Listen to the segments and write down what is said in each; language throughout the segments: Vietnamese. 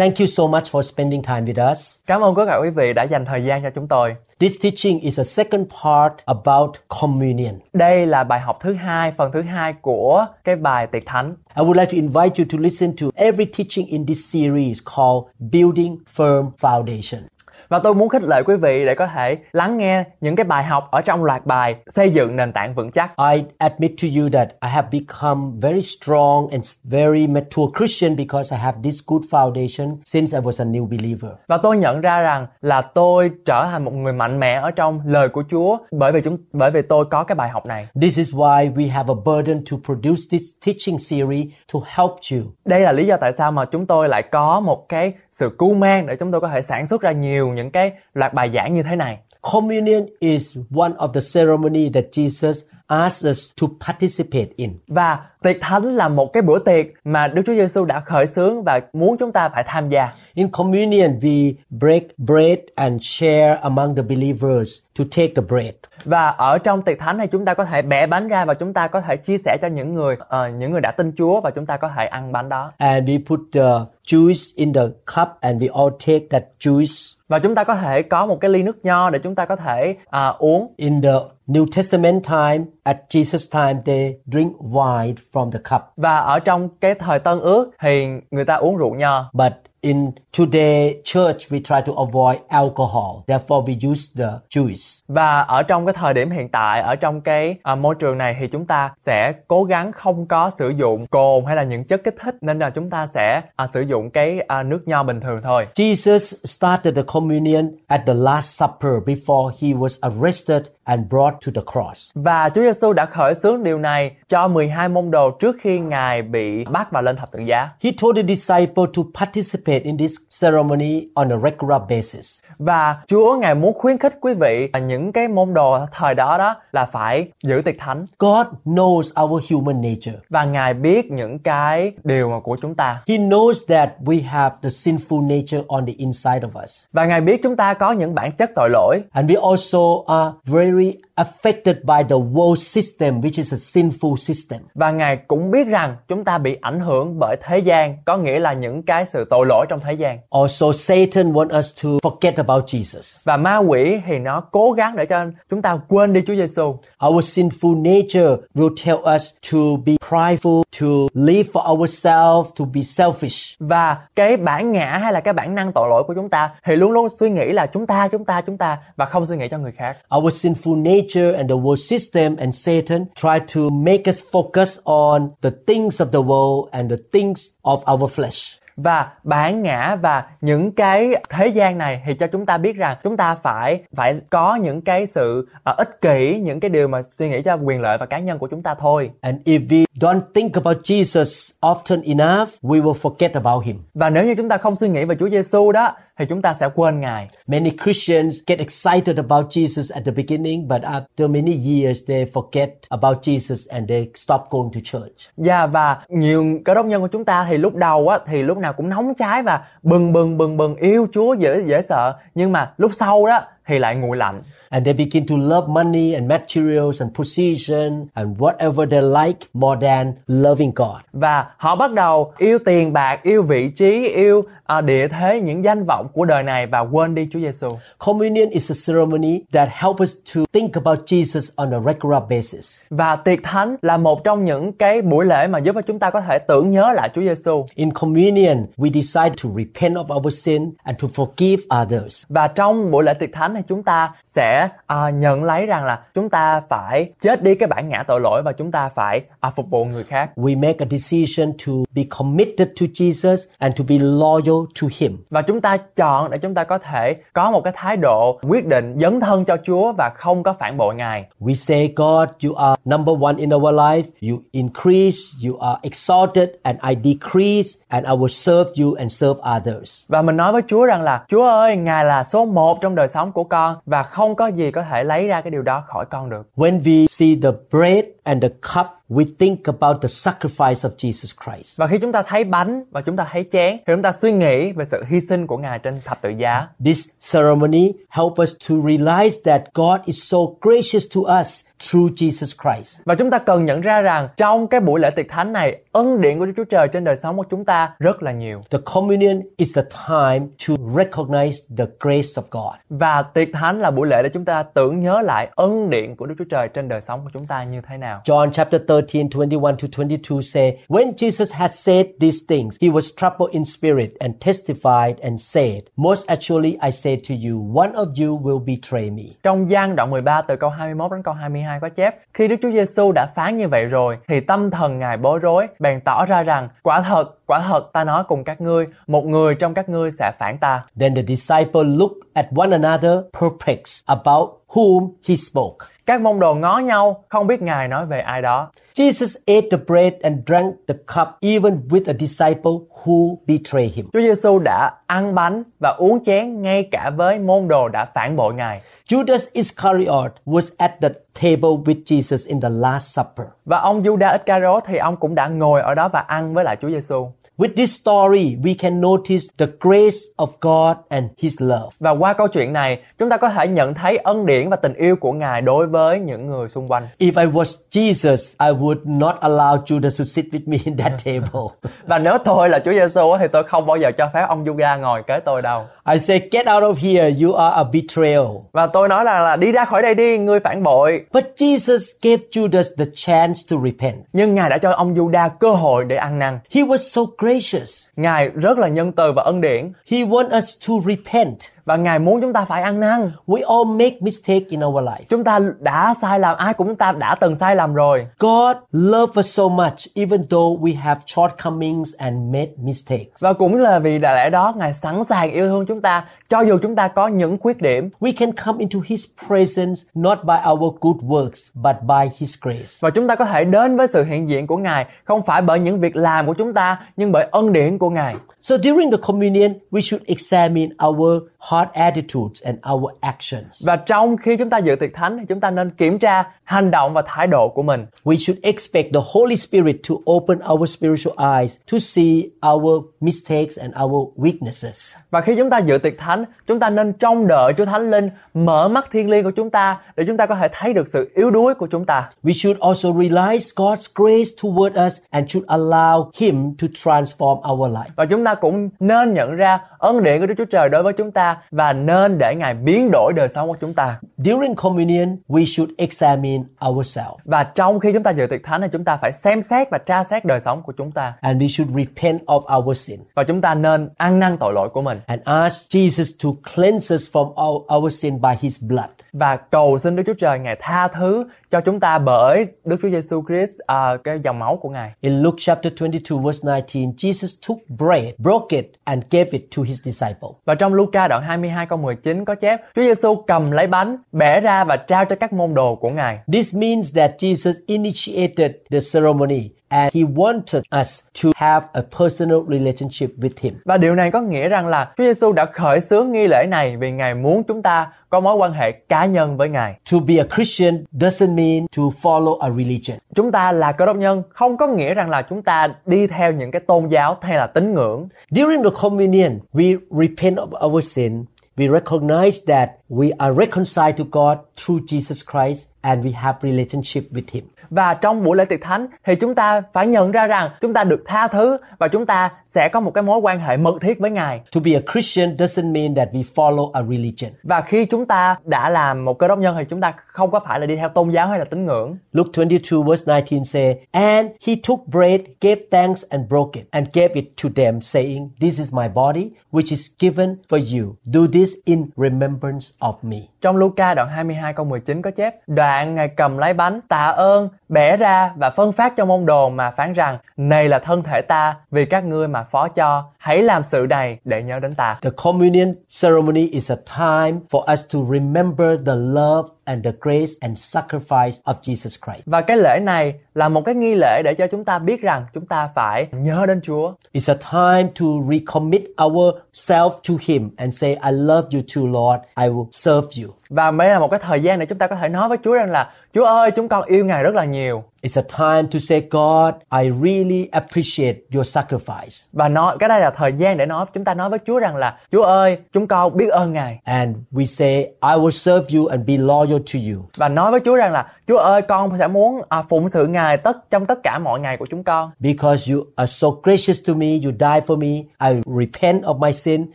Thank you so much for spending time with us. Cảm ơn tất cả quý vị đã dành thời gian cho chúng tôi. This teaching is a second part about communion. Đây là bài học thứ hai, phần thứ hai của cái bài tiệc thánh. I would like to invite you to listen to every teaching in this series called Building Firm Foundation. Và tôi muốn khích lệ quý vị để có thể lắng nghe những cái bài học ở trong loạt bài xây dựng nền tảng vững chắc. I admit to you that I have become very strong and very mature Christian because I have this good foundation since I was a new believer. Và tôi nhận ra rằng là tôi trở thành một người mạnh mẽ ở trong lời của Chúa bởi vì chúng bởi vì tôi có cái bài học này. This is why we have a burden to produce this teaching series to help you. Đây là lý do tại sao mà chúng tôi lại có một cái sự cứu mang để chúng tôi có thể sản xuất ra nhiều những những cái loạt bài giảng như thế này. Communion is one of the ceremony that Jesus asked us to participate in. Và tiệc thánh là một cái bữa tiệc mà Đức Chúa Giêsu đã khởi xướng và muốn chúng ta phải tham gia. In communion we break bread and share among the believers to take the bread. Và ở trong tiệc thánh này chúng ta có thể bẻ bánh ra và chúng ta có thể chia sẻ cho những người uh, những người đã tin Chúa và chúng ta có thể ăn bánh đó. And we put the juice in the cup and we all take that juice và chúng ta có thể có một cái ly nước nho để chúng ta có thể uh, uống. In the New Testament time, at Jesus time, they drink wine from the cup. Và ở trong cái thời Tân ước thì người ta uống rượu nho. But In today church we try to avoid alcohol. Therefore we use the juice. Và ở trong cái thời điểm hiện tại ở trong cái uh, môi trường này thì chúng ta sẽ cố gắng không có sử dụng cồn hay là những chất kích thích nên là chúng ta sẽ uh, sử dụng cái uh, nước nho bình thường thôi. Jesus started the communion at the last supper before he was arrested and brought to the cross. Và Chúa Giêsu đã khởi xướng điều này cho 12 môn đồ trước khi Ngài bị bắt và lên thập tự giá. He told the disciple to participate in this ceremony on a regular basis. Và Chúa Ngài muốn khuyến khích quý vị là những cái môn đồ thời đó đó là phải giữ tiệc thánh. God knows our human nature. Và Ngài biết những cái điều mà của chúng ta. He knows that we have the sinful nature on the inside of us. Và Ngài biết chúng ta có những bản chất tội lỗi. And we also are very very affected by the world system which is a sinful system. Và Ngài cũng biết rằng chúng ta bị ảnh hưởng bởi thế gian, có nghĩa là những cái sự tội lỗi trong thế gian. Also Satan want us to forget about Jesus. Và ma quỷ thì nó cố gắng để cho chúng ta quên đi Chúa Giêsu. Our sinful nature will tell us to be prideful, to live for ourselves, to be selfish. Và cái bản ngã hay là cái bản năng tội lỗi của chúng ta thì luôn luôn suy nghĩ là chúng ta, chúng ta, chúng ta và không suy nghĩ cho người khác. Our sinful nature and the world system and Satan try to make us focus on the things of the world and the things of our flesh. Và bản ngã và những cái thế gian này thì cho chúng ta biết rằng chúng ta phải phải có những cái sự uh, ích kỷ những cái điều mà suy nghĩ cho quyền lợi và cá nhân của chúng ta thôi. And if we don't think about Jesus often enough, we will forget about him. Và nếu như chúng ta không suy nghĩ về Chúa Giêsu đó thì chúng ta sẽ quên Ngài. Many Christians get excited about Jesus at the beginning, but after many years they forget about Jesus and they stop going to church. Dạ yeah, và nhiều cơ đốc nhân của chúng ta thì lúc đầu á thì lúc nào cũng nóng cháy và bừng bừng bừng bừng yêu Chúa dễ dễ sợ, nhưng mà lúc sau đó thì lại nguội lạnh. And they begin to love money and materials and position and whatever they like more than loving God. Và họ bắt đầu yêu tiền bạc, yêu vị trí, yêu uh, địa thế, những danh vọng của đời này và quên đi Chúa Giêsu. Communion is a ceremony that helps us to think about Jesus on a regular basis. Và tiệc thánh là một trong những cái buổi lễ mà giúp cho chúng ta có thể tưởng nhớ lại Chúa Giêsu. In communion, we decide to repent of our sin and to forgive others. Và trong buổi lễ tiệc thánh thì chúng ta sẽ uh, nhận lấy rằng là chúng ta phải chết đi cái bản ngã tội lỗi và chúng ta phải uh, phục vụ người khác. We make a decision to be committed to Jesus and to be loyal to Him. Và chúng ta chọn để chúng ta có thể có một cái thái độ quyết định dấn thân cho Chúa và không có phản bội Ngài. We say, God, you are number one in our life. You increase, you are exalted, and I decrease, and I will serve you and serve others. Và mình nói với Chúa rằng là Chúa ơi, Ngài là số một trong đời sống của con và không có gì có thể lấy ra cái điều đó khỏi con được. When we see the bread and the cup, we think about the sacrifice of Jesus Christ. Và khi chúng ta thấy bánh và chúng ta thấy chén thì chúng ta suy nghĩ nghĩ về sự hy sinh của Ngài trên thập tự giá. This ceremony help us to realize that God is so gracious to us through Jesus Christ. Và chúng ta cần nhận ra rằng trong cái buổi lễ tiệc thánh này, ân điển của Đức Chúa Trời trên đời sống của chúng ta rất là nhiều. The communion is the time to recognize the grace of God. Và tiệc thánh là buổi lễ để chúng ta tưởng nhớ lại ân điển của Đức Chúa Trời trên đời sống của chúng ta như thế nào. John chapter 13, 21 to 22 say, When Jesus had said these things, he was troubled in spirit and testified and said, Most actually I say to you, one of you will betray me. Trong gian đoạn 13 từ câu 21 đến câu 22 22 có chép, khi Đức Chúa Giêsu đã phán như vậy rồi, thì tâm thần Ngài bối rối, bèn tỏ ra rằng, quả thật, quả thật ta nói cùng các ngươi, một người trong các ngươi sẽ phản ta. Then the disciple looked at one another, perplexed about whom he spoke. Các môn đồ ngó nhau, không biết Ngài nói về ai đó. Jesus ate the bread and drank the cup even with a disciple who betrayed him. Chúa Giêsu đã ăn bánh và uống chén ngay cả với môn đồ đã phản bội Ngài. Judas Iscariot was at the table with Jesus in the Last Supper. Và ông Judas Iscariot thì ông cũng đã ngồi ở đó và ăn với lại Chúa Giêsu. With this story, we can notice the grace of God and His love. Và qua câu chuyện này, chúng ta có thể nhận thấy ân điển và tình yêu của Ngài đối với những người xung quanh. If I was Jesus, I would not allow Judas to sit with me in that table. Và nếu tôi là Chúa Giêsu thì tôi không bao giờ cho phép ông Judas ngồi kế tôi đâu. I say, get out of here, you are a betrayal. Và tôi nói là, là đi ra khỏi đây đi, ngươi phản bội. But Jesus gave Judas the chance to repent. Nhưng Ngài đã cho ông Judas cơ hội để ăn năn. He was so gracious. Ngài rất là nhân từ và ân điển. He wants us to repent. Và Ngài muốn chúng ta phải ăn năn. We all make mistake in our life. Chúng ta đã sai lầm, ai cũng chúng ta đã từng sai lầm rồi. God loves us so much even though we have shortcomings and made mistakes. Và cũng là vì đã lẽ đó Ngài sẵn sàng yêu thương chúng ta cho dù chúng ta có những khuyết điểm. We can come into His presence not by our good works but by His grace. Và chúng ta có thể đến với sự hiện diện của Ngài không phải bởi những việc làm của chúng ta nhưng bởi ân điển của Ngài. So during the communion, we should examine our heart attitudes and our actions. Và trong khi chúng ta dự tiệc thánh thì chúng ta nên kiểm tra hành động và thái độ của mình. We should expect the Holy Spirit to open our spiritual eyes to see our mistakes and our weaknesses. Và khi chúng ta dự tiệc thánh, chúng ta nên trông đợi Chúa Thánh Linh mở mắt thiên liêng của chúng ta để chúng ta có thể thấy được sự yếu đuối của chúng ta. We should also realize God's grace toward us and should allow Him to transform our life. Và chúng ta cũng nên nhận ra ân điển của Đức Chúa Trời đối với chúng ta và nên để Ngài biến đổi đời sống của chúng ta. During communion, we should examine ourselves Và trong khi chúng ta dự tiệc thánh thì chúng ta phải xem xét và tra xét đời sống của chúng ta. and we should repent of our sin Và chúng ta nên ăn năn tội lỗi của mình and ask Jesus to cleanse us from our, our sin by His blood. và cầu xin Đức Chúa Trời Ngài tha thứ cho chúng ta bởi Đức Chúa Giêsu Christ à, cái dòng máu của Ngài. In Luke chapter 22 verse 19, Jesus took bread, broke it and gave it to his disciple. Và trong Luca đoạn 22 câu 19 có chép Chúa Giêsu cầm lấy bánh, bẻ ra và trao cho các môn đồ của Ngài. This means that Jesus initiated the ceremony and he wanted us to have a personal relationship with him. Và điều này có nghĩa rằng là Chúa Giêsu đã khởi xướng nghi lễ này vì Ngài muốn chúng ta có mối quan hệ cá nhân với Ngài. To be a Christian doesn't mean to follow a religion. Chúng ta là cơ đốc nhân không có nghĩa rằng là chúng ta đi theo những cái tôn giáo hay là tín ngưỡng. During the communion, we repent of our sin. We recognize that we are reconciled to God through Jesus Christ and we have relationship with him. Và trong buổi lễ tiệc thánh thì chúng ta phải nhận ra rằng chúng ta được tha thứ và chúng ta sẽ có một cái mối quan hệ mật thiết với Ngài. To be a Christian doesn't mean that we follow a religion. Và khi chúng ta đã làm một cơ đốc nhân thì chúng ta không có phải là đi theo tôn giáo hay là tín ngưỡng. Luke 22 verse 19 say, And he took bread, gave thanks and broke it, and gave it to them, saying, This is my body, which is given for you. Do this in remembrance of me. Trong Luca đoạn 22 câu 19 có chép Đoạn Ngài cầm lấy bánh, tạ ơn, bẻ ra và phân phát trong môn đồ mà phán rằng này là thân thể ta vì các ngươi mà phó cho hãy làm sự này để nhớ đến ta The communion ceremony is a time for us to remember the love and the grace and sacrifice of Jesus Christ. và cái lễ này là một cái nghi lễ để cho chúng ta biết rằng chúng ta phải nhớ đến Chúa It's a time to recommit ourselves to Him and say, I love you too, Lord. I will serve you và đây là một cái thời gian để chúng ta có thể nói với Chúa rằng là, Chúa ơi, chúng con yêu Ngài rất là nhiều. It's a time to say, God, I really appreciate your sacrifice. và nói cái đây là thời gian để nói chúng ta nói với Chúa rằng là Chúa ơi chúng con biết ơn Ngài And we say, I will serve you and be loyal to you. và nói với Chúa rằng là Chúa ơi con sẽ muốn à, phụng sự Ngài tất trong tất cả mọi ngày của chúng con Because you are so gracious to me, you died for me, I repent of my sin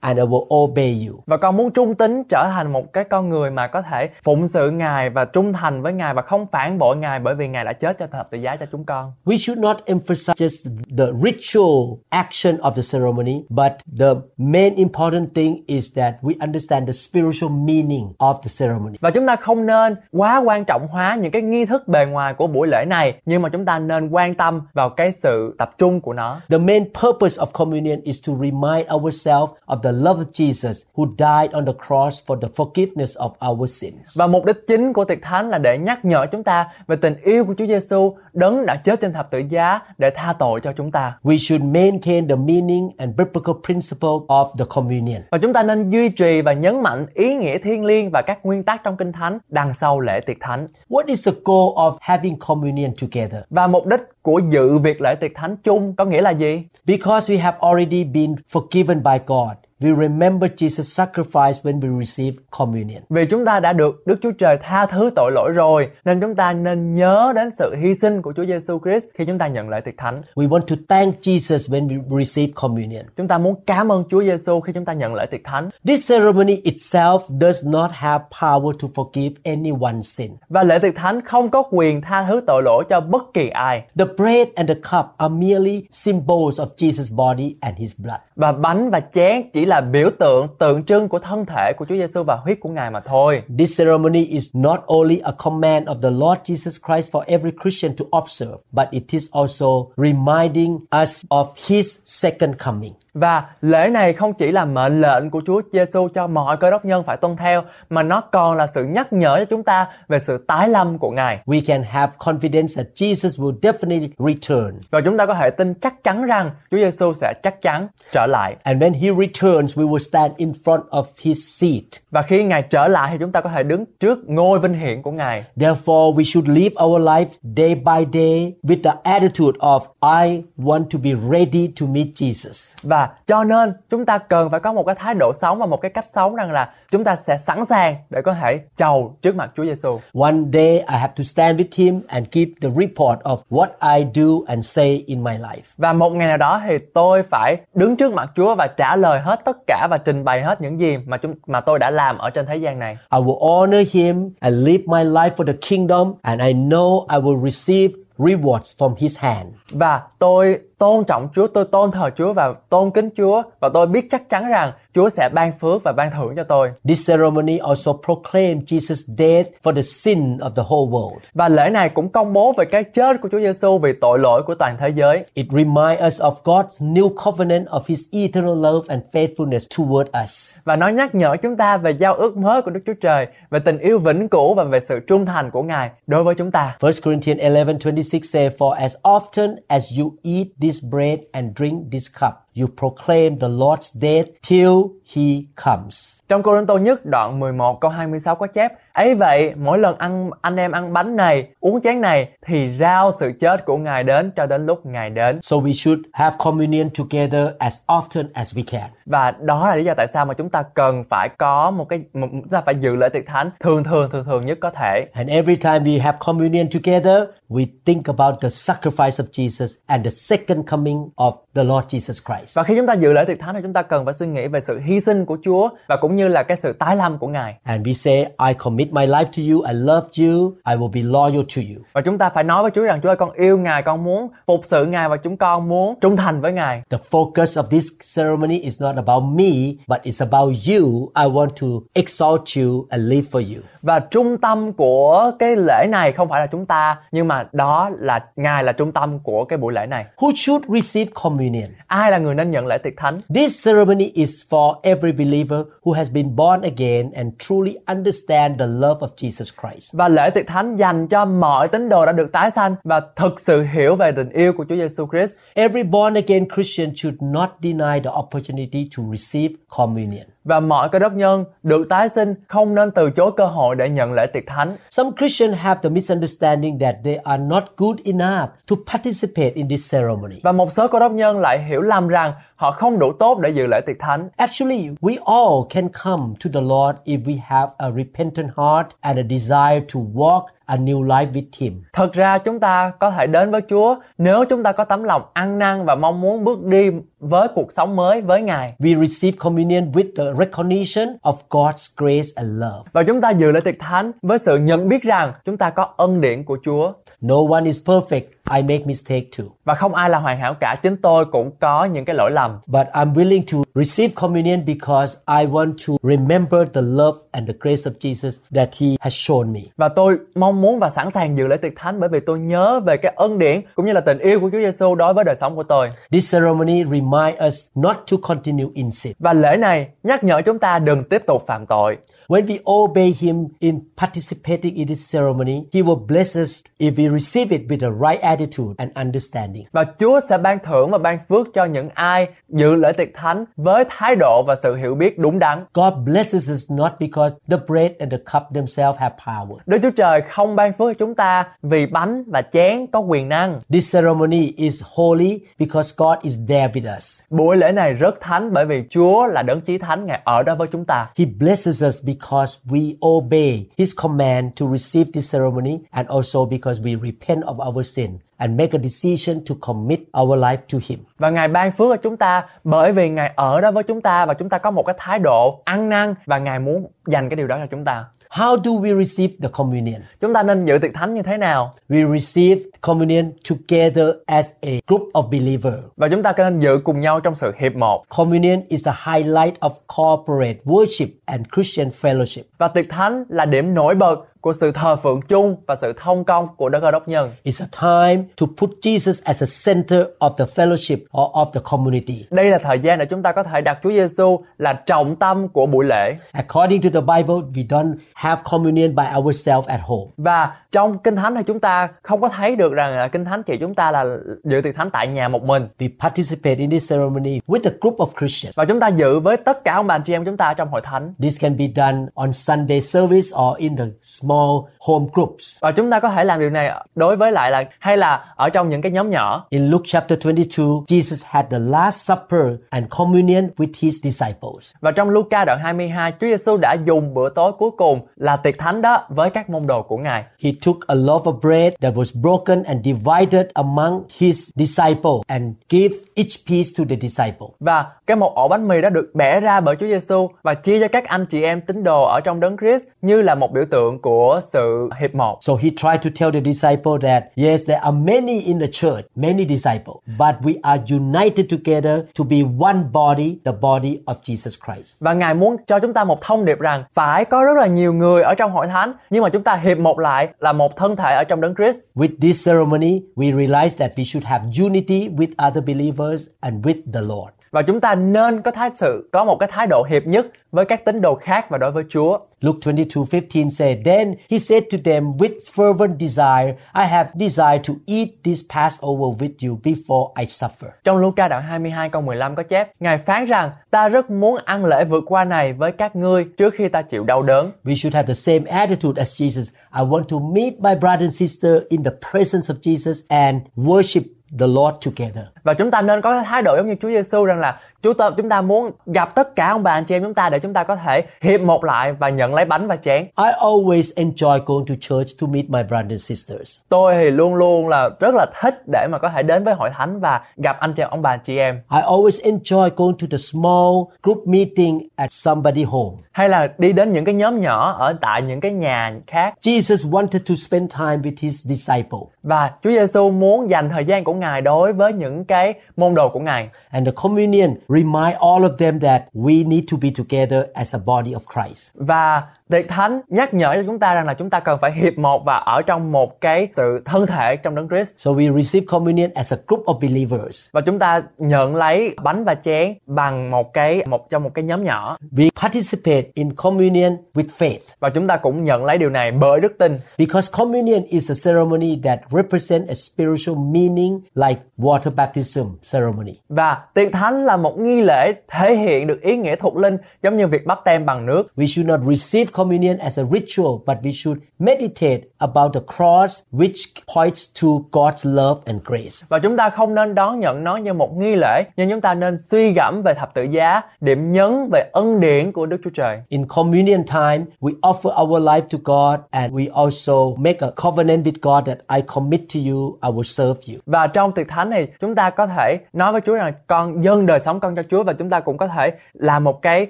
and I will obey you. và con muốn trung tín trở thành một cái con người mà có thể phụng sự Ngài và trung thành với Ngài và không phản bội Ngài bởi vì Ngài đã chết cho thập tự giá cho chúng con. We should not emphasize just the ritual action of the ceremony, but the main important thing is that we understand the spiritual meaning of the ceremony. Và chúng ta không nên quá quan trọng hóa những cái nghi thức bề ngoài của buổi lễ này, nhưng mà chúng ta nên quan tâm vào cái sự tập trung của nó. The main purpose of communion is to remind ourselves of the love of Jesus who died on the cross for the forgiveness of our sins. Và mục đích chính của tiệc thánh là để nhắc nhở chúng ta về tình yêu của Chúa Giêsu, đấng đã chết trên thập tự giá để tha tội cho chúng ta. We should maintain the meaning and biblical principle of the communion. Và chúng ta nên duy trì và nhấn mạnh ý nghĩa thiêng liêng và các nguyên tắc trong Kinh Thánh đằng sau lễ tiệc thánh. What is the goal of having communion together? Và mục đích của dự việc lễ tiệc thánh chung có nghĩa là gì? Because we have already been forgiven by God, we remember Jesus' sacrifice when we receive communion. Vì chúng ta đã được Đức Chúa Trời tha thứ tội lỗi rồi, nên chúng ta nên nhớ đến sự hy sinh của Chúa Giêsu Christ khi chúng ta nhận lễ tiệc thánh. We want to thank Jesus when we receive communion. Chúng ta muốn cảm ơn Chúa Giêsu khi chúng ta nhận lễ tiệc thánh. This ceremony itself does not have power to forgive anyone's sin. Và lễ tiệc thánh không có quyền tha thứ tội lỗi cho bất kỳ ai. The bread and the cup are merely symbols of Jesus' body and his blood. Và bánh và chén chỉ là biểu tượng, tượng trưng của thân thể của Chúa Giêsu và huyết của Ngài mà thôi. This ceremony is not only a command of the Lord Jesus Christ for every Christian to observe, but it is also reminding us of his second coming. Và lễ này không chỉ là mệnh lệnh của Chúa Giêsu cho mọi cơ đốc nhân phải tuân theo, mà nó còn là sự nhắc nhở cho chúng ta về sự tái lâm của Ngài. We can have confidence that Jesus will definitely return. Và chúng ta có thể tin chắc chắn rằng Chúa Giêsu sẽ chắc chắn trở lại. And when he returns, we will stand in front of his seat. Và khi Ngài trở lại thì chúng ta có thể đứng trước ngôi vinh hiển của Ngài. Therefore, we should live our life day by day with the attitude of I want to be ready to meet Jesus. Và cho nên chúng ta cần phải có một cái thái độ sống và một cái cách sống rằng là chúng ta sẽ sẵn sàng để có thể chầu trước mặt Chúa Giêsu. One day I have to stand with him and give the report of what I do and say in my life. Và một ngày nào đó thì tôi phải đứng trước mặt Chúa và trả lời hết tất cả và trình bày hết những gì mà chúng mà tôi đã làm ở trên thế gian này. I will honor him and live my life for the kingdom and I know I will receive rewards from his hand. Và tôi tôn trọng Chúa, tôi tôn thờ Chúa và tôn kính Chúa và tôi biết chắc chắn rằng Chúa sẽ ban phước và ban thưởng cho tôi. This ceremony also proclaimed Jesus' death for the sin of the whole world. Và lễ này cũng công bố về cái chết của Chúa Giêsu vì tội lỗi của toàn thế giới. It reminds us of God's new covenant of his eternal love and faithfulness toward us. Và nó nhắc nhở chúng ta về giao ước mới của Đức Chúa Trời, về tình yêu vĩnh cửu và về sự trung thành của Ngài đối với chúng ta. 1 Corinthians 11:26 say for as often as you eat this bread and drink this cup you proclaim the Lord's death till he comes. Trong Cô-rinh-tô nhất đoạn 11 câu 26 có chép ấy vậy mỗi lần ăn anh em ăn bánh này uống chén này thì rao sự chết của Ngài đến cho đến lúc Ngài đến So we should have communion together as often as we can. và đó là lý do tại sao mà chúng ta cần phải có một cái một, chúng ta phải dự lễ tiệc thánh thường thường thường thường nhất có thể And every time we have communion together, we think about the sacrifice of Jesus and the second coming of the Lord Jesus Christ. Và khi chúng ta dự lễ tiệc thánh thì chúng ta cần phải suy nghĩ về sự hy sinh của Chúa và cũng như là cái sự tái lâm của Ngài. And we say, I commit my life to you, I love you, I will be loyal to you. Và chúng ta phải nói với Chúa rằng Chúa ơi con yêu Ngài, con muốn phục sự Ngài và chúng con muốn trung thành với Ngài. The focus of this ceremony is not about me, but it's about you. I want to exalt you and live for you. Và trung tâm của cái lễ này không phải là chúng ta, nhưng mà đó là Ngài là trung tâm của cái buổi lễ này. Who should receive communion? Ai là người nên nhận lễ tiệc thánh? This ceremony is for every believer who has been born again and truly understand the love of Jesus Christ. Và lễ tiệc thánh dành cho mọi tín đồ đã được tái sanh và thực sự hiểu về tình yêu của Chúa Giêsu Christ. Every born again Christian should not deny the opportunity to receive communion. Và mọi cơ đốc nhân được tái sinh không nên từ chối cơ hội để nhận lễ tiệc thánh. Some Christians have the misunderstanding that they are not good enough to participate in this ceremony. Và một số cơ đốc nhân lại hiểu lầm rằng họ không đủ tốt để dự lễ tiệc thánh. Actually, we all can come to the Lord if we have a repentant heart and a desire to walk a new life with Him. Thật ra chúng ta có thể đến với Chúa nếu chúng ta có tấm lòng ăn năn và mong muốn bước đi với cuộc sống mới với Ngài. We receive communion with the recognition of God's grace and love. Và chúng ta dự lễ tiệc thánh với sự nhận biết rằng chúng ta có ân điển của Chúa. No one is perfect. I make mistake too. Và không ai là hoàn hảo cả, chính tôi cũng có những cái lỗi lầm. But I'm willing to receive communion because I want to remember the love and the grace of Jesus that He has shown me. Và tôi mong muốn và sẵn sàng dự lễ tiệc thánh bởi vì tôi nhớ về cái ân điển cũng như là tình yêu của Chúa Giêsu đối với đời sống của tôi. This ceremony reminds us not to continue in sin. Và lễ này nhắc nhở chúng ta đừng tiếp tục phạm tội. When we obey Him in participating in this ceremony, He will bless us if we receive it with the right attitude and understanding. Và Chúa sẽ ban thưởng và ban phước cho những ai dự lễ tiệc thánh với thái độ và sự hiểu biết đúng đắn. God blesses us not because the bread and the cup themselves have power. Đức Chúa Trời không ban phước cho chúng ta vì bánh và chén có quyền năng. This ceremony is holy because God is there with us. Buổi lễ này rất thánh bởi vì Chúa là đấng chí thánh, Ngài ở đó với chúng ta. He blesses us because we obey His command to receive this ceremony and also because we repent of our sin and make a decision to commit our life to Him. Và Ngài ban phước cho chúng ta bởi vì Ngài ở đó với chúng ta và chúng ta có một cái thái độ ăn năn và Ngài muốn dành cái điều đó cho chúng ta. How do we receive the communion? Chúng ta nên dự tiệc thánh như thế nào? We receive communion together as a group of believers. Và chúng ta nên dự cùng nhau trong sự hiệp một. Communion is the highlight of corporate worship and Christian fellowship. Và tiệc thánh là điểm nổi bật của sự thờ phượng chung và sự thông công của Đức Đốc nhân. It's a time to put Jesus as a center of the fellowship or of the community. Đây là thời gian để chúng ta có thể đặt Chúa Giêsu là trọng tâm của buổi lễ. According to the Bible, we don't have communion by ourselves at home. Và trong Kinh Thánh thì chúng ta không có thấy được rằng là Kinh Thánh chỉ chúng ta là dự tiệc thánh tại nhà một mình. We participate in this ceremony with a group of Christians. Và chúng ta dự với tất cả ông bà anh chị em chúng ta trong hội thánh. This can be done on Sunday service or in the small home groups. Và chúng ta có thể làm điều này đối với lại là hay là ở trong những cái nhóm nhỏ. In Luke chapter 22, Jesus had the Last Supper and communion with his disciples. Và trong Luca đoạn 22, Chúa Giêsu đã dùng bữa tối cuối cùng là tiệc thánh đó với các môn đồ của Ngài. He took a loaf of bread that was broken and divided among his disciples and gave each piece to the disciple. Và cái một ổ bánh mì đó được bẻ ra bởi Chúa Giêsu và chia cho các anh chị em tín đồ ở trong đấng Christ như là một biểu tượng của sự hiệp một. So he tried to tell the disciple that yes, there are many in the church, many disciples, but we are united together to be one body, the body of Jesus Christ. Và Ngài muốn cho chúng ta một thông điệp rằng phải có rất là nhiều người ở trong hội thánh nhưng mà chúng ta hiệp một lại là một thân thể ở trong đấng Christ. With this ceremony, we realize that we should have unity with other believers and with the Lord. Và chúng ta nên có thái sự có một cái thái độ hiệp nhất với các tín đồ khác và đối với Chúa. Luke 22:15 said, Then he said to them with fervent desire, I have desired to eat this Passover with you before I suffer. Trong Luca đoạn 22 câu 15 có chép, Ngài phán rằng, ta rất muốn ăn lễ vượt qua này với các ngươi trước khi ta chịu đau đớn. We should have the same attitude as Jesus. I want to meet my brother and sister in the presence of Jesus and worship the Lord together. Và chúng ta nên có thái độ giống như Chúa Giêsu rằng là chúng ta chúng ta muốn gặp tất cả ông bà anh chị em chúng ta để chúng ta có thể hiệp một lại và nhận lấy bánh và chén. I always enjoy going to church to meet my brothers and sisters. Tôi thì luôn luôn là rất là thích để mà có thể đến với hội thánh và gặp anh chị ông bà anh chị em. I always enjoy going to the small group meeting at somebody home. Hay là đi đến những cái nhóm nhỏ ở tại những cái nhà khác. Jesus wanted to spend time with his disciple. Và Chúa Giêsu muốn dành thời gian của Ngài đối với những cái môn đồ của Ngài. And the communion remind all of them that we need to be together as a body of Christ. Và tiệc thánh nhắc nhở cho chúng ta rằng là chúng ta cần phải hiệp một và ở trong một cái sự thân thể trong đấng Christ. So we receive communion as a group of believers. Và chúng ta nhận lấy bánh và chén bằng một cái một trong một cái nhóm nhỏ We participate in communion with faith và chúng ta cũng nhận lấy điều này bởi đức tin. because communion is a ceremony that represents a spiritual meaning like water baptism ceremony. Và tiệc thánh là một nghi lễ thể hiện được ý nghĩa thuộc linh giống như việc bắp tem bằng nước. We should not receive communion as a ritual, but we should meditate about the cross which points to God's love and grace. Và chúng ta không nên đón nhận nó như một nghi lễ, nhưng chúng ta nên suy gẫm về thập tự giá, điểm nhấn về ân điển của Đức Chúa Trời. In communion time, we offer our life to God and we also make a covenant with God that I commit to you, I will serve you. Và trong tiệc thánh này chúng ta có thể nói với Chúa rằng con dâng đời sống con cho Chúa và chúng ta cũng có thể làm một cái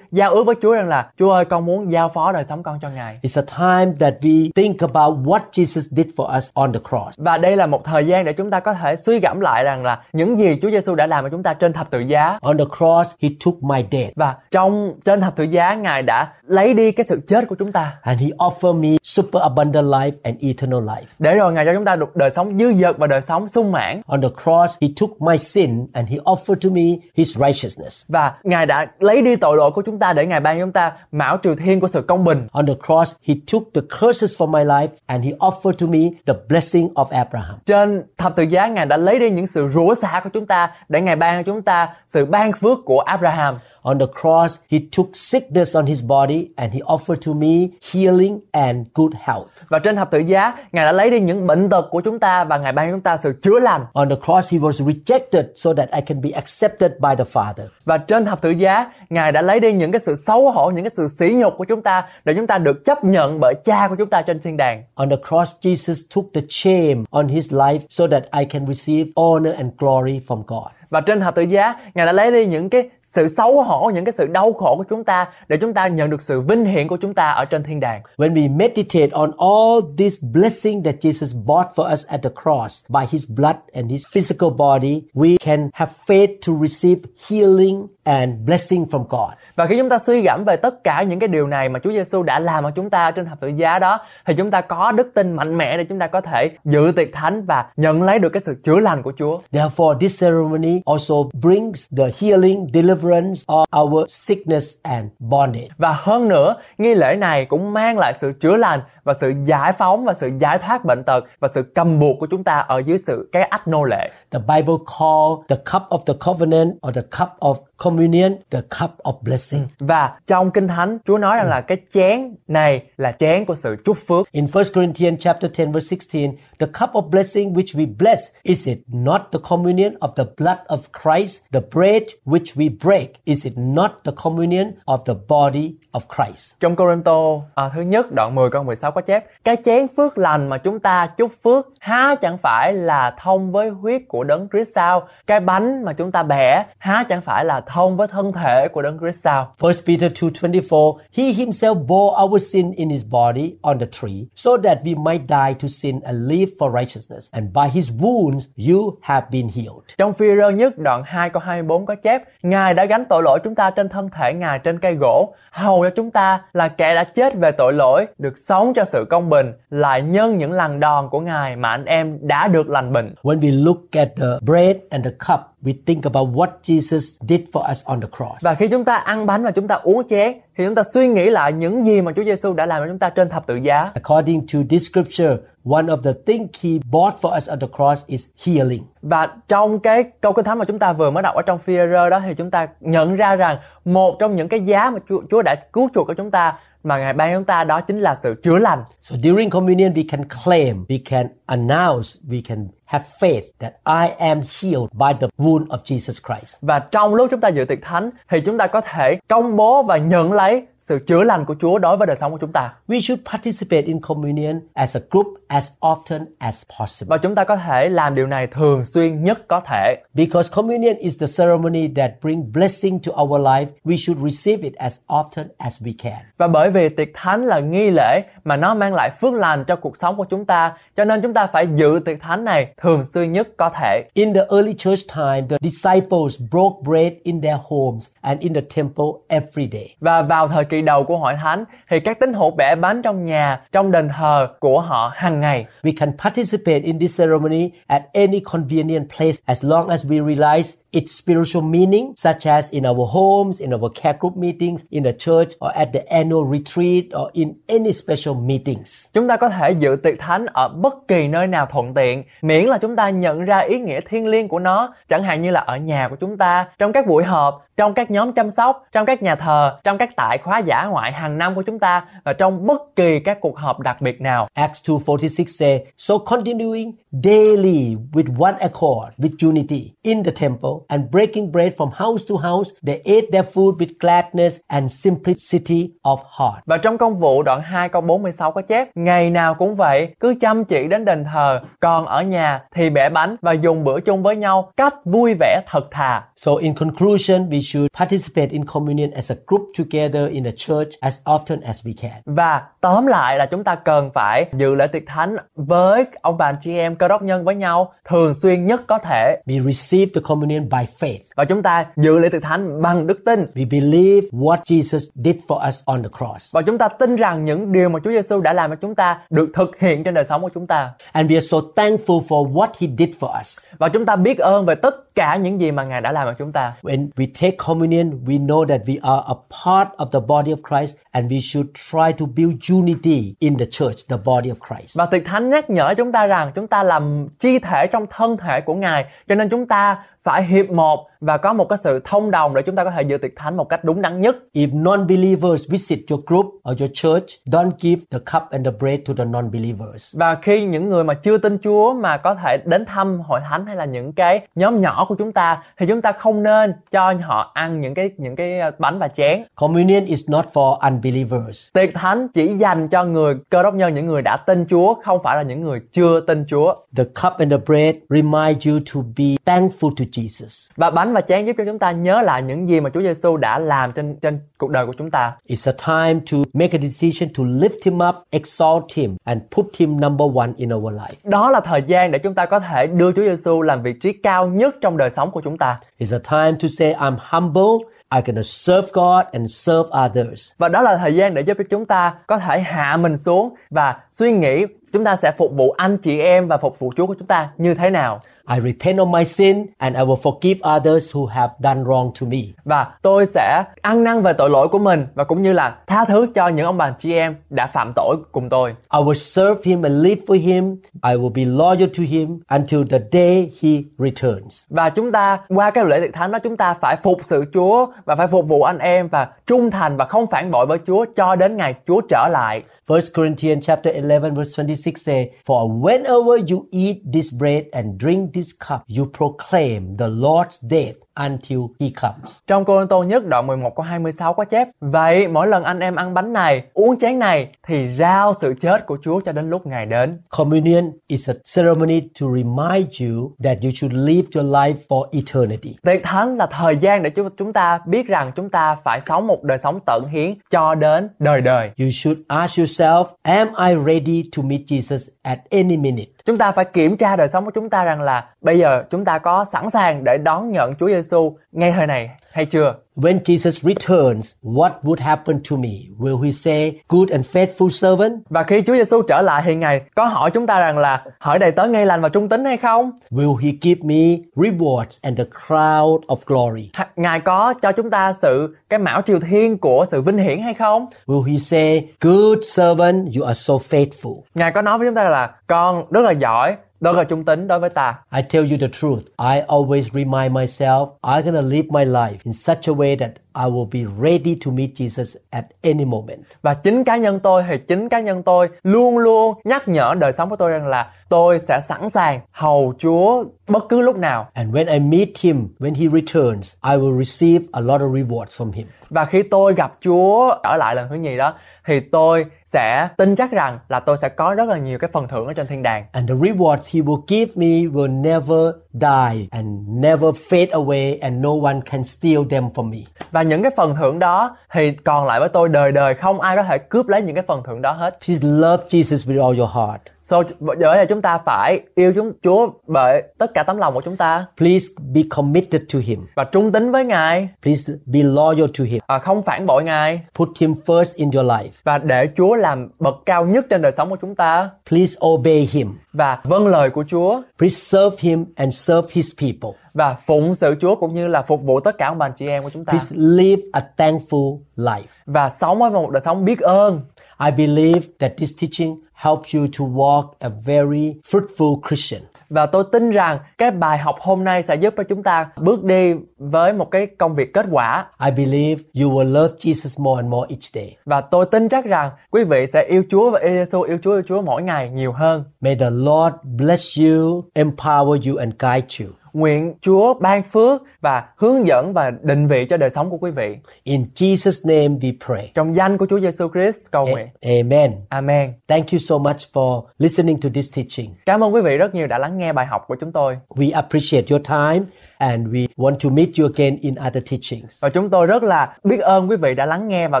giao ước với Chúa rằng là Chúa ơi con muốn giao phó đời sống con cho Ngài. It's a time that we think about what Jesus did for us on the cross. Và đây là một thời gian để chúng ta có thể suy gẫm lại rằng là những gì Chúa Giêsu đã làm cho chúng ta trên thập tự giá On the cross, He took my death và trong trên thập tự giá Ngài đã lấy đi cái sự chết của chúng ta and He offered me super abundant life and eternal life. để rồi Ngài cho chúng ta được đời sống dư dật và đời sống sung mãn On the cross, He took my sin and He offered to me His righteousness. và Ngài đã lấy đi tội lỗi của chúng ta để Ngài ban cho chúng ta mão triều thiên của sự công bình On the cross, He took the curses for my life and He offered to me the blessing of Abraham. trên thập tự giá Ngài đã lấy đi những sự rủa xả của chúng ta để Ngài ban cho chúng ta sự ban phước của Abraham On the cross, He took sickness on His body and He offered to me healing and good health. và trên thập tự giá Ngài đã lấy đi những bệnh tật của chúng ta và Ngài ban cho chúng ta sự chữa lành On the cross, He was rejected so that I can be accepted by the Father. và trên thập tự giá Ngài đã lấy đi những cái sự xấu hổ những cái sự sỉ nhục của chúng ta để chúng ta được chấp nhận bởi cha của chúng ta trên thiên đàng On the cross, Jesus took the shame on His life so that I can receive honor and glory from God. và trên thập tự giá Ngài đã lấy đi những cái sự xấu hổ những cái sự đau khổ của chúng ta để chúng ta nhận được sự vinh hiển của chúng ta ở trên thiên đàng When we meditate on all this blessing that Jesus bought for us at the cross by his blood and his physical body, we can have faith to receive healing and blessing from God. Và khi chúng ta suy gẫm về tất cả những cái điều này mà Chúa Giêsu đã làm cho chúng ta trên thập tự giá đó thì chúng ta có đức tin mạnh mẽ để chúng ta có thể dự tiệc thánh và nhận lấy được cái sự chữa lành của Chúa. Therefore, this ceremony also brings the healing, deliverance of our sickness and bondage. Và hơn nữa, nghi lễ này cũng mang lại sự chữa lành và sự giải phóng và sự giải thoát bệnh tật và sự cầm buộc của chúng ta ở dưới sự cái ách nô lệ. The Bible called the cup of the covenant or the cup of communion the cup of blessing. Và trong Kinh Thánh, Chúa nói rằng là cái chén này là chén của sự chúc phước. In 1 Corinthians chapter 10 verse 16, the cup of blessing which we bless, is it not the communion of the blood of Christ? The bread which we break, is it not the communion of the body of Christ? Trong Corinto à, thứ nhất đoạn 10 câu 16 có chép Cái chén phước lành mà chúng ta chúc phước há chẳng phải là thông với huyết của đấng Christ sao? Cái bánh mà chúng ta bẻ há chẳng phải là thông với thân thể của đấng Christ sao? 1 Peter 2:24 He himself bore our sin in his body on the tree so that we might die to sin and live for righteousness and by his wounds you have been healed. Trong phi rơ nhất đoạn 2 câu 24 có chép Ngài đã gánh tội lỗi chúng ta trên thân thể Ngài trên cây gỗ Hầu cho chúng ta là kẻ đã chết về tội lỗi Được sống cho sự công bình Lại nhân những lần đòn của Ngài mà anh em đã được lành bệnh When we look at the bread and the cup, we think about what Jesus did for us on the cross. Và khi chúng ta ăn bánh và chúng ta uống chén Thì chúng ta suy nghĩ lại những gì mà Chúa Giêsu đã làm cho chúng ta trên thập tự giá According to this scripture, one of the things he bought for us on the cross is healing. Và trong cái câu kinh thánh mà chúng ta vừa mới đọc ở trong phi đó Thì chúng ta nhận ra rằng Một trong những cái giá mà Chúa, Chúa đã cứu chuộc của chúng ta Mà Ngài ban chúng ta đó chính là sự chữa lành So during communion, we can claim, we can announce, we can have faith that I am healed by the wound of Jesus Christ. Và trong lúc chúng ta dự tiệc thánh thì chúng ta có thể công bố và nhận lấy sự chữa lành của Chúa đối với đời sống của chúng ta. We should participate in communion as a group as often as possible. Và chúng ta có thể làm điều này thường xuyên nhất có thể. Because communion is the ceremony that bring blessing to our life, we should receive it as often as we can. Và bởi vì tiệc thánh là nghi lễ mà nó mang lại phước lành cho cuộc sống của chúng ta, cho nên chúng ta phải dự tiệc thánh này thường xuyên nhất có thể. In the early church time, the disciples broke bread in their homes and in the temple every day. Và vào thời kỳ đầu của hội thánh thì các tín hữu bẻ bánh trong nhà, trong đền thờ của họ hàng ngày. We can participate in this ceremony at any convenient place as long as we realize its spiritual meaning, such as in our homes, in our care group meetings, in the church, or at the annual retreat, or in any special meetings. Chúng ta có thể dự tiệc thánh ở bất kỳ nơi nào thuận tiện, miễn là chúng ta nhận ra ý nghĩa thiêng liêng của nó, chẳng hạn như là ở nhà của chúng ta, trong các buổi họp, trong các nhóm chăm sóc, trong các nhà thờ, trong các tại khóa giả ngoại hàng năm của chúng ta và trong bất kỳ các cuộc họp đặc biệt nào. Acts 2:46 say, "So continuing daily with one accord, with unity in the temple, and breaking bread from house to house, they ate their food with gladness and simplicity of heart." Và trong công vụ đoạn 2 câu 46 có chép Ngày nào cũng vậy, cứ chăm chỉ đến đền thờ Còn ở nhà thì bẻ bánh và dùng bữa chung với nhau Cách vui vẻ thật thà So in conclusion, we should participate in communion as a group together in the church as often as we can. Và tóm lại là chúng ta cần phải dự lễ tiệc thánh với ông bà chị em cơ đốc nhân với nhau thường xuyên nhất có thể We receive the communion by faith. và chúng ta dự lễ tiệc thánh bằng đức tin We believe what Jesus did for us on the cross. và chúng ta tin rằng những điều mà Chúa Giêsu đã làm cho chúng ta được thực hiện trên đời sống của chúng ta And we are so thankful for what he did for us. và chúng ta biết ơn về tất cả những gì mà Ngài đã làm cho chúng ta. When we take communion, we know that we are a part of the body of Christ and we should try to build unity in the church, the body of Christ. Và tiệc thánh nhắc nhở chúng ta rằng chúng ta làm chi thể trong thân thể của Ngài, cho nên chúng ta phải hiệp một và có một cái sự thông đồng để chúng ta có thể dự tiệc thánh một cách đúng đắn nhất. If non-believers visit your group or your church, don't give the cup and the bread to the non-believers. Và khi những người mà chưa tin Chúa mà có thể đến thăm hội thánh hay là những cái nhóm nhỏ của chúng ta thì chúng ta không nên cho họ ăn những cái những cái ờ, bánh và chén. Communion is not for unbelievers. Tiệc thánh chỉ dành cho người cơ đốc nhân những người đã tin Chúa, không phải là những người chưa tin Chúa. The cup and the bread remind you to be thankful to Jesus. Và bánh và chén giúp cho chúng ta nhớ lại những gì mà Chúa Giêsu đã làm trên trên cuộc đời của chúng ta. It's a time to make a decision to lift him up, exalt him, and put him number one in our life. Đó là thời gian để chúng ta có thể đưa Chúa Giêsu làm vị trí cao nhất trong đời sống của chúng ta. It's a time to say, I'm humble, I'm gonna serve God and serve others. Và đó là thời gian để giúp cho chúng ta có thể hạ mình xuống và suy nghĩ chúng ta sẽ phục vụ anh chị em và phục vụ Chúa của chúng ta như thế nào. I repent of my sin and I will forgive others who have done wrong to me. Và tôi sẽ ăn năn về tội lỗi của mình và cũng như là tha thứ cho những ông bà chị em đã phạm tội cùng tôi. I will serve him and live for him. I will be loyal to him until the day he returns. Và chúng ta qua cái lễ tiệc thánh đó chúng ta phải phục sự Chúa và phải phục vụ anh em và trung thành và không phản bội với Chúa cho đến ngày Chúa trở lại. 1 Corinthians chapter 11 verse 26 say, For whenever you eat this bread and drink this cup, you proclaim the Lord's death until he comes. Trong Cô Tô nhất đoạn 11 câu 26 có chép Vậy mỗi lần anh em ăn bánh này, uống chén này thì rao sự chết của Chúa cho đến lúc Ngài đến. Communion is a ceremony to remind you that you should live your life for eternity. Tiệc thánh là thời gian để chúng chúng ta biết rằng chúng ta phải sống một đời sống tận hiến cho đến đời đời. You should ask yourself, am I ready to meet Jesus at any minute? Chúng ta phải kiểm tra đời sống của chúng ta rằng là bây giờ chúng ta có sẵn sàng để đón nhận Chúa Giêsu ngay thời này hay chưa? When Jesus returns, what would happen to me? Will he say, good and faithful servant? Và khi Chúa Giêsu trở lại thì Ngài có hỏi chúng ta rằng là hỏi đầy tớ ngay lành và trung tín hay không? Will he give me rewards and the crown of glory? Ngài có cho chúng ta sự cái mão triều thiên của sự vinh hiển hay không? Will he say, good servant, you are so faithful? Ngài có nói với chúng ta là con rất là giỏi, đó là trung tín đối với ta. I tell you the truth. I always remind myself, I'm gonna live my life in such a way that I will be ready to meet Jesus at any moment. Và chính cá nhân tôi thì chính cá nhân tôi luôn luôn nhắc nhở đời sống của tôi rằng là tôi sẽ sẵn sàng hầu Chúa bất cứ lúc nào. And when I meet him, when he returns, I will receive a lot of rewards from him. Và khi tôi gặp Chúa trở lại lần thứ nhì đó thì tôi sẽ tin chắc rằng là tôi sẽ có rất là nhiều cái phần thưởng ở trên thiên đàng. And the rewards he will give me will never die and never fade away and no one can steal them from me. Và những cái phần thưởng đó thì còn lại với tôi đời đời không ai có thể cướp lấy những cái phần thưởng đó hết. Please love Jesus with all your heart. So bởi vậy chúng ta phải yêu chúng Chúa bởi tất cả tấm lòng của chúng ta Please be committed to him. và trung tín với Ngài, Please be loyal to him. à, không phản bội Ngài Put him first in your life. và để Chúa làm bậc cao nhất trên đời sống của chúng ta Please obey him. và vâng lời của Chúa Please serve him and serve his people. Và phụng sự Chúa cũng như là phục vụ tất cả ông bà chị em của chúng ta Please live a thankful life. và sống với một đời sống biết ơn. I believe that this teaching helps you to walk a very fruitful Christian. Và tôi tin rằng cái bài học hôm nay sẽ giúp cho chúng ta bước đi với một cái công việc kết quả. I believe you will love Jesus more and more each day. Và tôi tin chắc rằng quý vị sẽ yêu Chúa và yêu Giêsu, yêu Chúa, yêu Chúa mỗi ngày nhiều hơn. May the Lord bless you, empower you, and guide you. Nguyện Chúa ban phước và hướng dẫn và định vị cho đời sống của quý vị. In Jesus' name we pray. Trong danh của Chúa Giêsu Christ cầu nguyện. Amen. Amen. Thank you so much for listening to this teaching. Cảm ơn quý vị rất nhiều đã lắng nghe bài học của chúng tôi. We appreciate your time and we want to meet you again in other teachings. Và chúng tôi rất là biết ơn quý vị đã lắng nghe và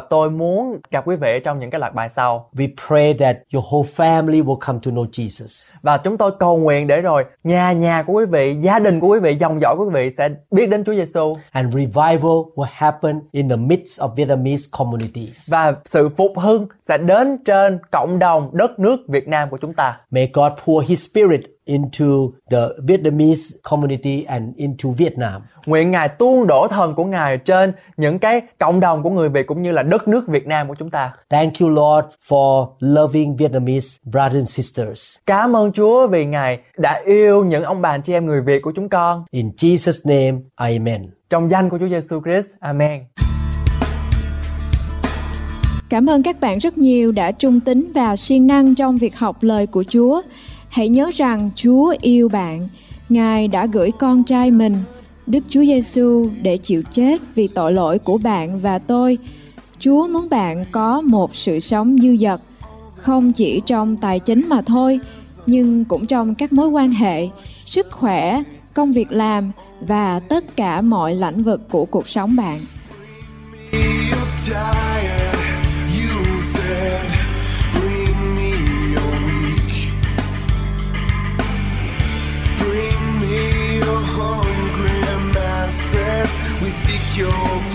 tôi muốn gặp quý vị trong những cái loạt bài sau. We pray that your whole family will come to know Jesus. Và chúng tôi cầu nguyện để rồi nhà nhà của quý vị, gia đình của quý vị, dòng dõi của quý vị sẽ biết đến Chúa Giêsu And revival will happen in the midst of Vietnamese communities. và sự phục hưng sẽ đến trên cộng đồng đất nước Việt Nam của chúng ta. May God pour His Spirit into the Vietnamese community and into Vietnam. Nguyện Ngài tuôn đổ thần của Ngài trên những cái cộng đồng của người Việt cũng như là đất nước Việt Nam của chúng ta. Thank you, Lord, for loving Vietnamese brothers and sisters. Cảm ơn Chúa vì Ngài đã yêu những ông bà anh chị em người Việt của chúng con. In Jesus' name, Amen. Trong danh của Chúa Giêsu Christ. Amen. Cảm ơn các bạn rất nhiều đã trung tín và siêng năng trong việc học lời của Chúa. Hãy nhớ rằng Chúa yêu bạn. Ngài đã gửi con trai mình, Đức Chúa Giêsu để chịu chết vì tội lỗi của bạn và tôi. Chúa muốn bạn có một sự sống dư dật, không chỉ trong tài chính mà thôi, nhưng cũng trong các mối quan hệ, sức khỏe, công việc làm và tất cả mọi lĩnh vực của cuộc sống bạn. Your